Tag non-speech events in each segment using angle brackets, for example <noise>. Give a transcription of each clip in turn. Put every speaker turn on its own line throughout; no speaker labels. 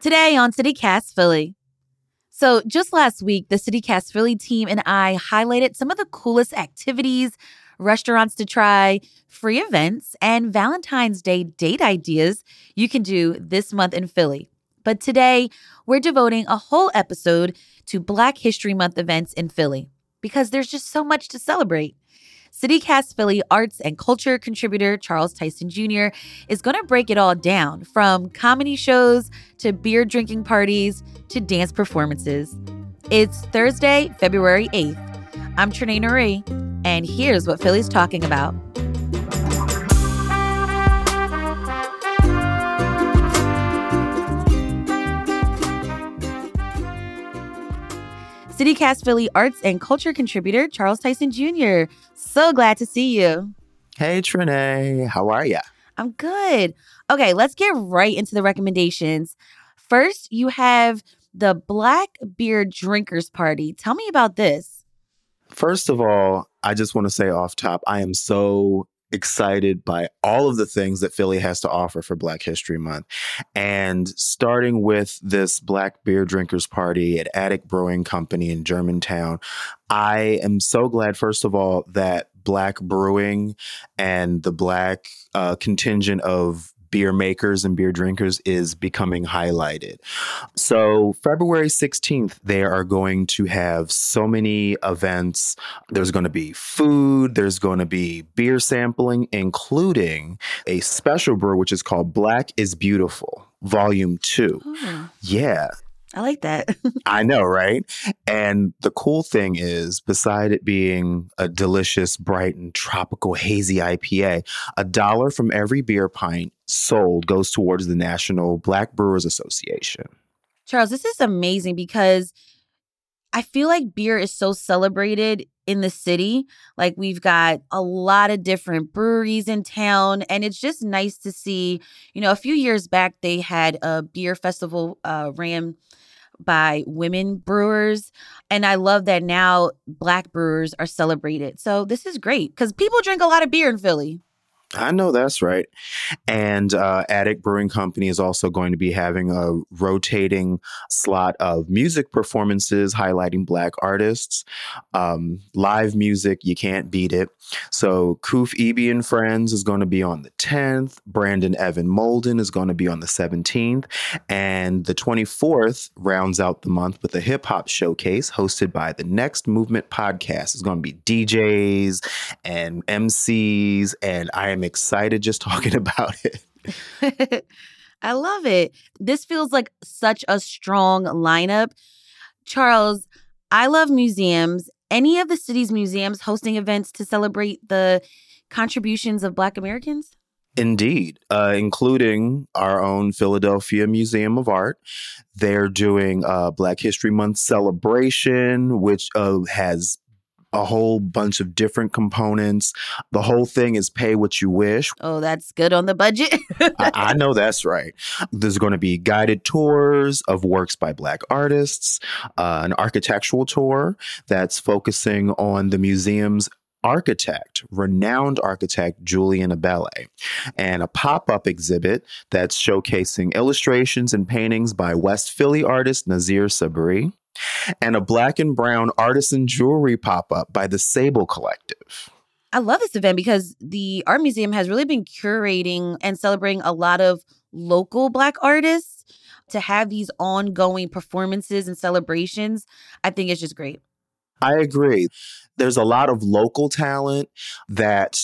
Today on CityCast Philly. So, just last week, the CityCast Philly team and I highlighted some of the coolest activities, restaurants to try, free events, and Valentine's Day date ideas you can do this month in Philly. But today, we're devoting a whole episode to Black History Month events in Philly because there's just so much to celebrate. CityCast Philly arts and culture contributor Charles Tyson Jr. is going to break it all down from comedy shows to beer drinking parties to dance performances. It's Thursday, February 8th. I'm Trenae Nuri, and here's what Philly's talking about. CityCast Philly arts and culture contributor Charles Tyson Jr. So glad to see you.
Hey, Trenae. How are ya?
I'm good. Okay, let's get right into the recommendations. First, you have the Black Beer Drinkers Party. Tell me about this.
First of all, I just want to say off top, I am so excited by all of the things that Philly has to offer for Black History Month. And starting with this Black Beer Drinkers Party at Attic Brewing Company in Germantown, I am so glad, first of all, that Black Brewing and the Black uh, contingent of beer makers and beer drinkers is becoming highlighted. So, February 16th, they are going to have so many events. There's going to be food, there's going to be beer sampling, including a special brew, which is called Black is Beautiful, Volume 2. Oh. Yeah.
I like that. <laughs>
I know, right? And the cool thing is, beside it being a delicious, bright, and tropical hazy IPA, a dollar from every beer pint sold goes towards the National Black Brewers Association.
Charles, this is amazing because I feel like beer is so celebrated in the city. Like we've got a lot of different breweries in town, and it's just nice to see. You know, a few years back they had a beer festival uh, ran by women brewers. And I love that now black brewers are celebrated. So this is great because people drink a lot of beer in Philly.
I know that's right. And uh, Attic Brewing Company is also going to be having a rotating slot of music performances highlighting Black artists. Um, live music, you can't beat it. So Koof Eby and Friends is going to be on the 10th. Brandon Evan Molden is going to be on the 17th. And the 24th rounds out the month with a hip hop showcase hosted by the Next Movement podcast. It's going to be DJs and MCs, and I am excited just <laughs> talking about
it. <laughs> I love it. This feels like such a strong lineup. Charles, I love museums. Any of the city's museums hosting events to celebrate the contributions of Black Americans?
Indeed, uh, including our own Philadelphia Museum of Art. They're doing a Black History Month celebration, which uh, has a whole bunch of different components. The whole thing is pay what you wish.
Oh, that's good on the budget. <laughs>
I, I, know that's right. There's going to be guided tours of works by Black artists, uh, an architectural tour that's focusing on the museum's architect, renowned architect Julian Abele, and a pop up exhibit that's showcasing illustrations and paintings by West Philly artist Nazir Sabri and a black and brown artisan jewelry pop up by the Sable Collective.
I love this event because the art museum has really been curating and celebrating a lot of local black artists to have these ongoing performances and celebrations. I think it's just great.
I agree. There's a lot of local talent that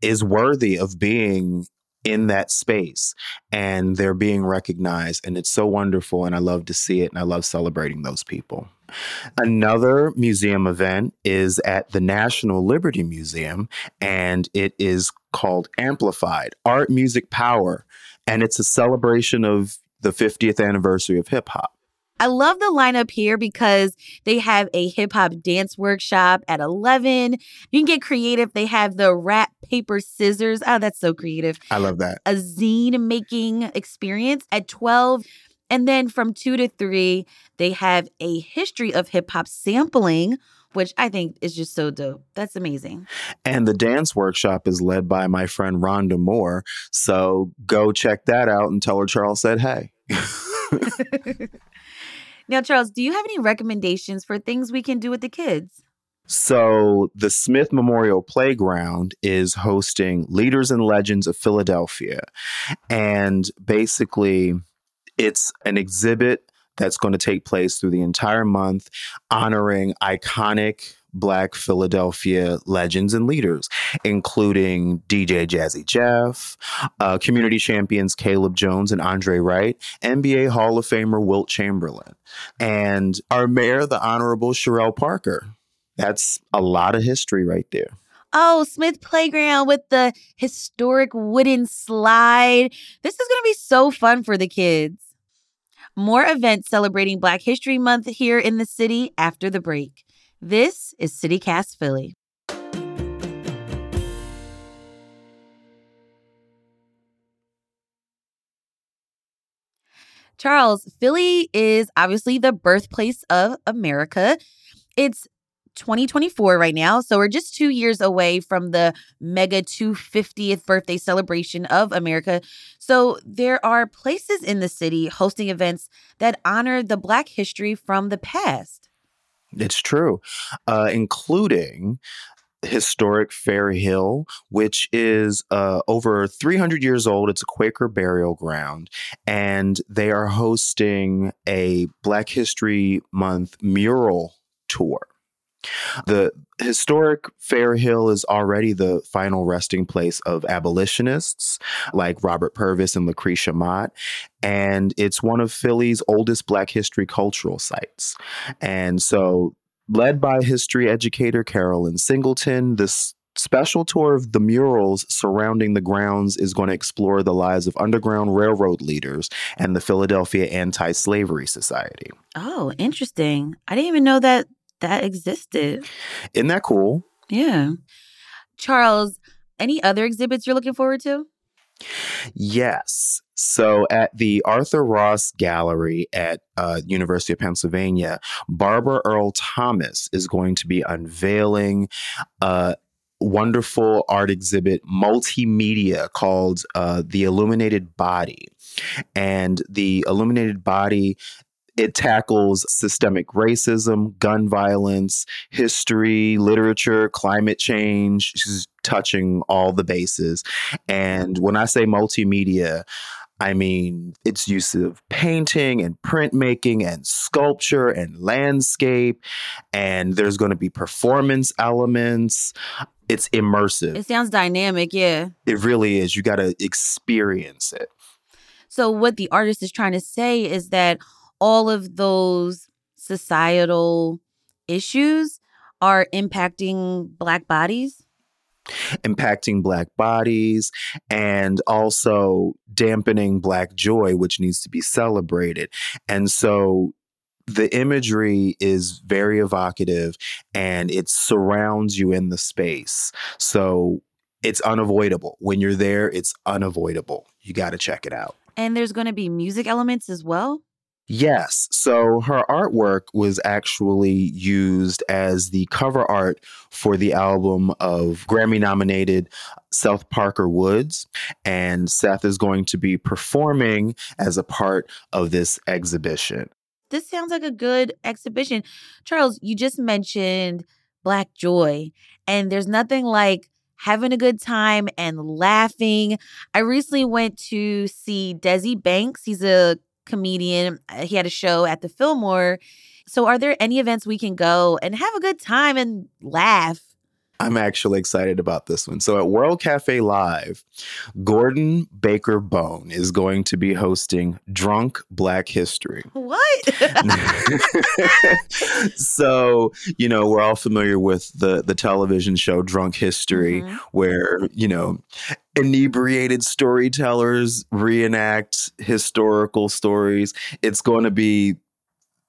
is worthy of being in that space and they're being recognized and it's so wonderful and I love to see it and I love celebrating those people. Another museum event is at the National Liberty Museum and it is called Amplified Art Music Power and it's a celebration of the 50th anniversary of hip hop.
I love the lineup here because they have a hip hop dance workshop at 11. You can get creative. They have the rap, paper, scissors. Oh, that's so creative.
I love that.
A zine making experience at 12. And then from 2 to 3, they have a history of hip hop sampling which I think is just so dope. That's amazing.
And the dance workshop is led by my friend Rhonda Moore. So go check that out and tell her Charles said hey. <laughs> <laughs>
now, Charles, do you have any recommendations for things we can do with the kids?
So, the Smith Memorial Playground is hosting Leaders and Legends of Philadelphia. And basically, it's an exhibit that's going to take place through the entire month, honoring iconic Black Philadelphia legends and leaders, including DJ Jazzy Jeff, uh, community champions Caleb Jones and Andre Wright, NBA Hall of Famer Wilt Chamberlain, and our mayor, the Honorable Cherelle Parker. That's a lot of history right there.
Oh, Smith Playground with the historic wooden slide. This is going to be so fun for the kids. More events celebrating Black History Month here in the city after the break. This is CityCast Philly. Charles, Philly is obviously the birthplace of America. It's 2024 right now. So we're just two years away from the mega 250th birthday celebration of America. So there are places in the city hosting events that honor the Black history from the past.
It's true, uh, including historic Fair Hill, which is uh, over 300 years old. It's a Quaker burial ground, and they are hosting a Black History Month mural tour. The historic Fair Hill is already the final resting place of abolitionists like Robert Purvis and Lucretia Mott. And it's one of Philly's oldest Black history cultural sites. And so, led by history educator Carolyn Singleton, this special tour of the murals surrounding the grounds is going to explore the lives of Underground Railroad leaders and the Philadelphia Anti Slavery Society.
Oh, interesting. I didn't even know that that existed.
Isn't that cool?
Yeah. Charles, any other exhibits you're looking forward to?
Yes. So at the Arthur Ross Gallery at uh, University of Pennsylvania, Barbara Earl Thomas is going to be unveiling a wonderful art exhibit, multimedia called uh, The Illuminated Body. And the Illuminated Body it tackles systemic racism, gun violence, history, literature, climate change. She's touching all the bases. And when I say multimedia, I mean, its use of painting and printmaking and sculpture and landscape. And there's going to be performance elements. It's immersive.
It sounds dynamic, yeah.
It really is. You got to experience it.
So, what the artist is trying to say is that all of those societal issues are impacting Black bodies?
Impacting Black bodies and also dampening Black joy, which needs to be celebrated. And so the imagery is very evocative and it surrounds you in the space. So it's unavoidable. When you're there, it's unavoidable. You got to check it out.
And there's going to be music elements as well?
Yes. So her artwork was actually used as the cover art for the album of Grammy nominated Seth Parker Woods. And Seth is going to be performing as a part of this exhibition.
This sounds like a good exhibition. Charles, you just mentioned Black Joy, and there's nothing like having a good time and laughing. I recently went to see Desi Banks. He's a comedian. Uh, he had a show at the Fillmore. So, are there any events we can go and have a good time and laugh?
I'm actually excited about this one. So at World Cafe Live, Gordon Baker Bone is going to be hosting Drunk Black History.
What? <laughs>
so, you know, we're all familiar with the the television show Drunk History mm-hmm. where, you know, inebriated storytellers reenact historical stories. It's going to be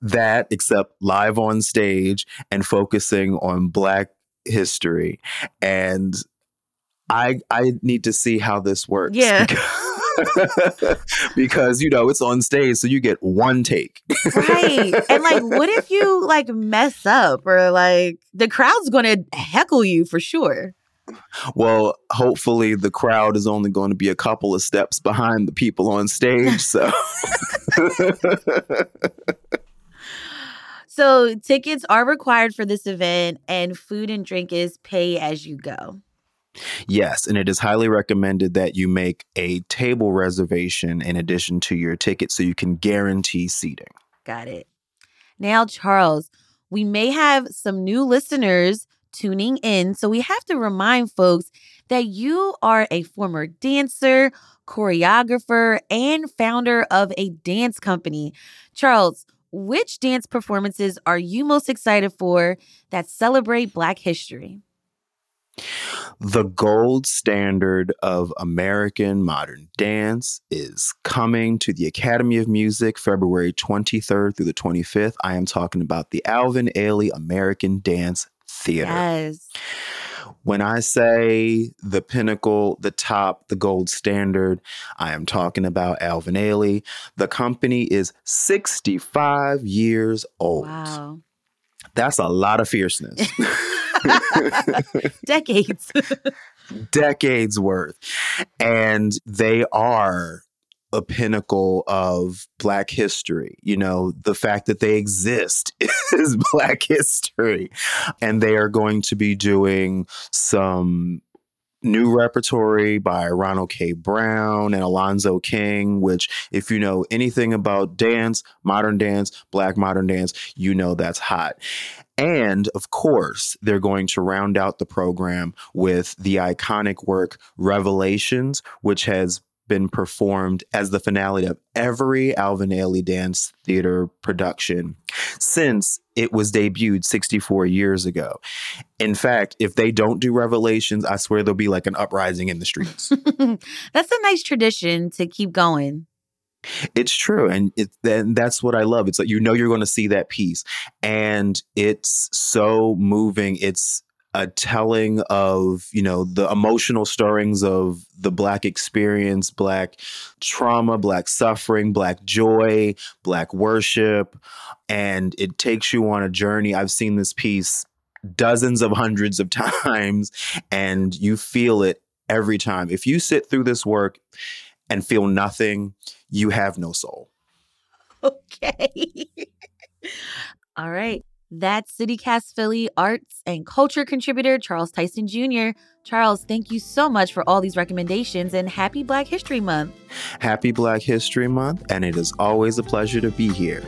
that except live on stage and focusing on black history and i i need to see how this works
yeah.
because, <laughs> because you know it's on stage so you get one take.
Right and like what if you like mess up or like the crowd's gonna heckle you for sure.
Well, hopefully the crowd is only going to be a couple of steps behind the people on stage. So <laughs> <laughs>
so tickets are required for this event, and food and drink is pay as you go.
Yes, and it is highly recommended that you make a table reservation in addition to your ticket so you can guarantee seating.
Got it. Now, Charles, we may have some new listeners tuning in, so we have to remind folks that you are a former dancer, choreographer, and founder of a dance company. Charles, which dance performances are you most excited for that celebrate Black history?
The gold standard of American modern dance is coming to the Academy of Music February 23rd through the 25th. I am talking about the Alvin Ailey American Dance Theater.
Yes.
When I say the pinnacle, the top, the gold standard, I am talking about Alvin Ailey. The company is 65 years old.
Wow.
That's a lot of fierceness. <laughs>
Decades. <laughs>
Decades worth. And they are a pinnacle of Black history. You know, the fact that they exist <laughs> is <laughs> Black history. And they are going to be doing some new repertory by Ronald K. Brown and Alonzo King, which, if you know anything about dance, modern dance, Black modern dance, you know that's hot. And of course, they're going to round out the program with the iconic work Revelations, which has been performed as the finale of every Alvin Ailey Dance Theater production since it was debuted 64 years ago. In fact, if they don't do Revelations, I swear there'll be like an uprising in the streets. <laughs>
That's a nice tradition to keep going.
It's true, and it, and that's what I love. It's like you know you're going to see that piece, and it's so moving. It's a telling of you know the emotional stirrings of the black experience black trauma black suffering black joy black worship and it takes you on a journey. I've seen this piece dozens of hundreds of <laughs> times and you feel it every time. If you sit through this work and feel nothing you have no soul. <laughs>
Okay. All right that's CityCast Philly arts and culture contributor Charles Tyson Jr. Charles, thank you so much for all these recommendations and happy Black History Month.
Happy Black History Month, and it is always a pleasure to be here.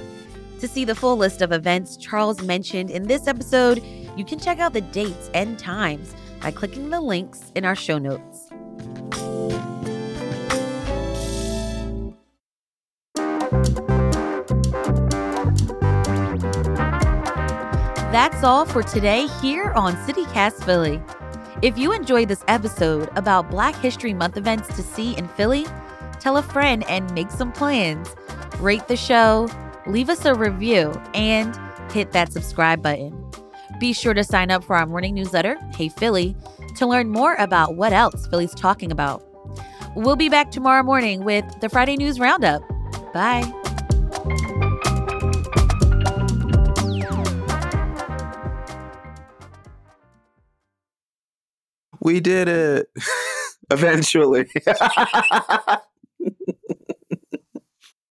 To see the full list of events Charles mentioned in this episode, you can check out the dates and times by clicking the links in our show notes. That's all for today here on CityCast Philly. If you enjoyed this episode about Black History Month events to see in Philly, tell a friend and make some plans. Rate the show, leave us a review, and hit that subscribe button. Be sure to sign up for our morning newsletter, Hey Philly, to learn more about what else Philly's talking about. We'll be back tomorrow morning with the Friday News Roundup. Bye.
We did it. <laughs> Eventually. <laughs>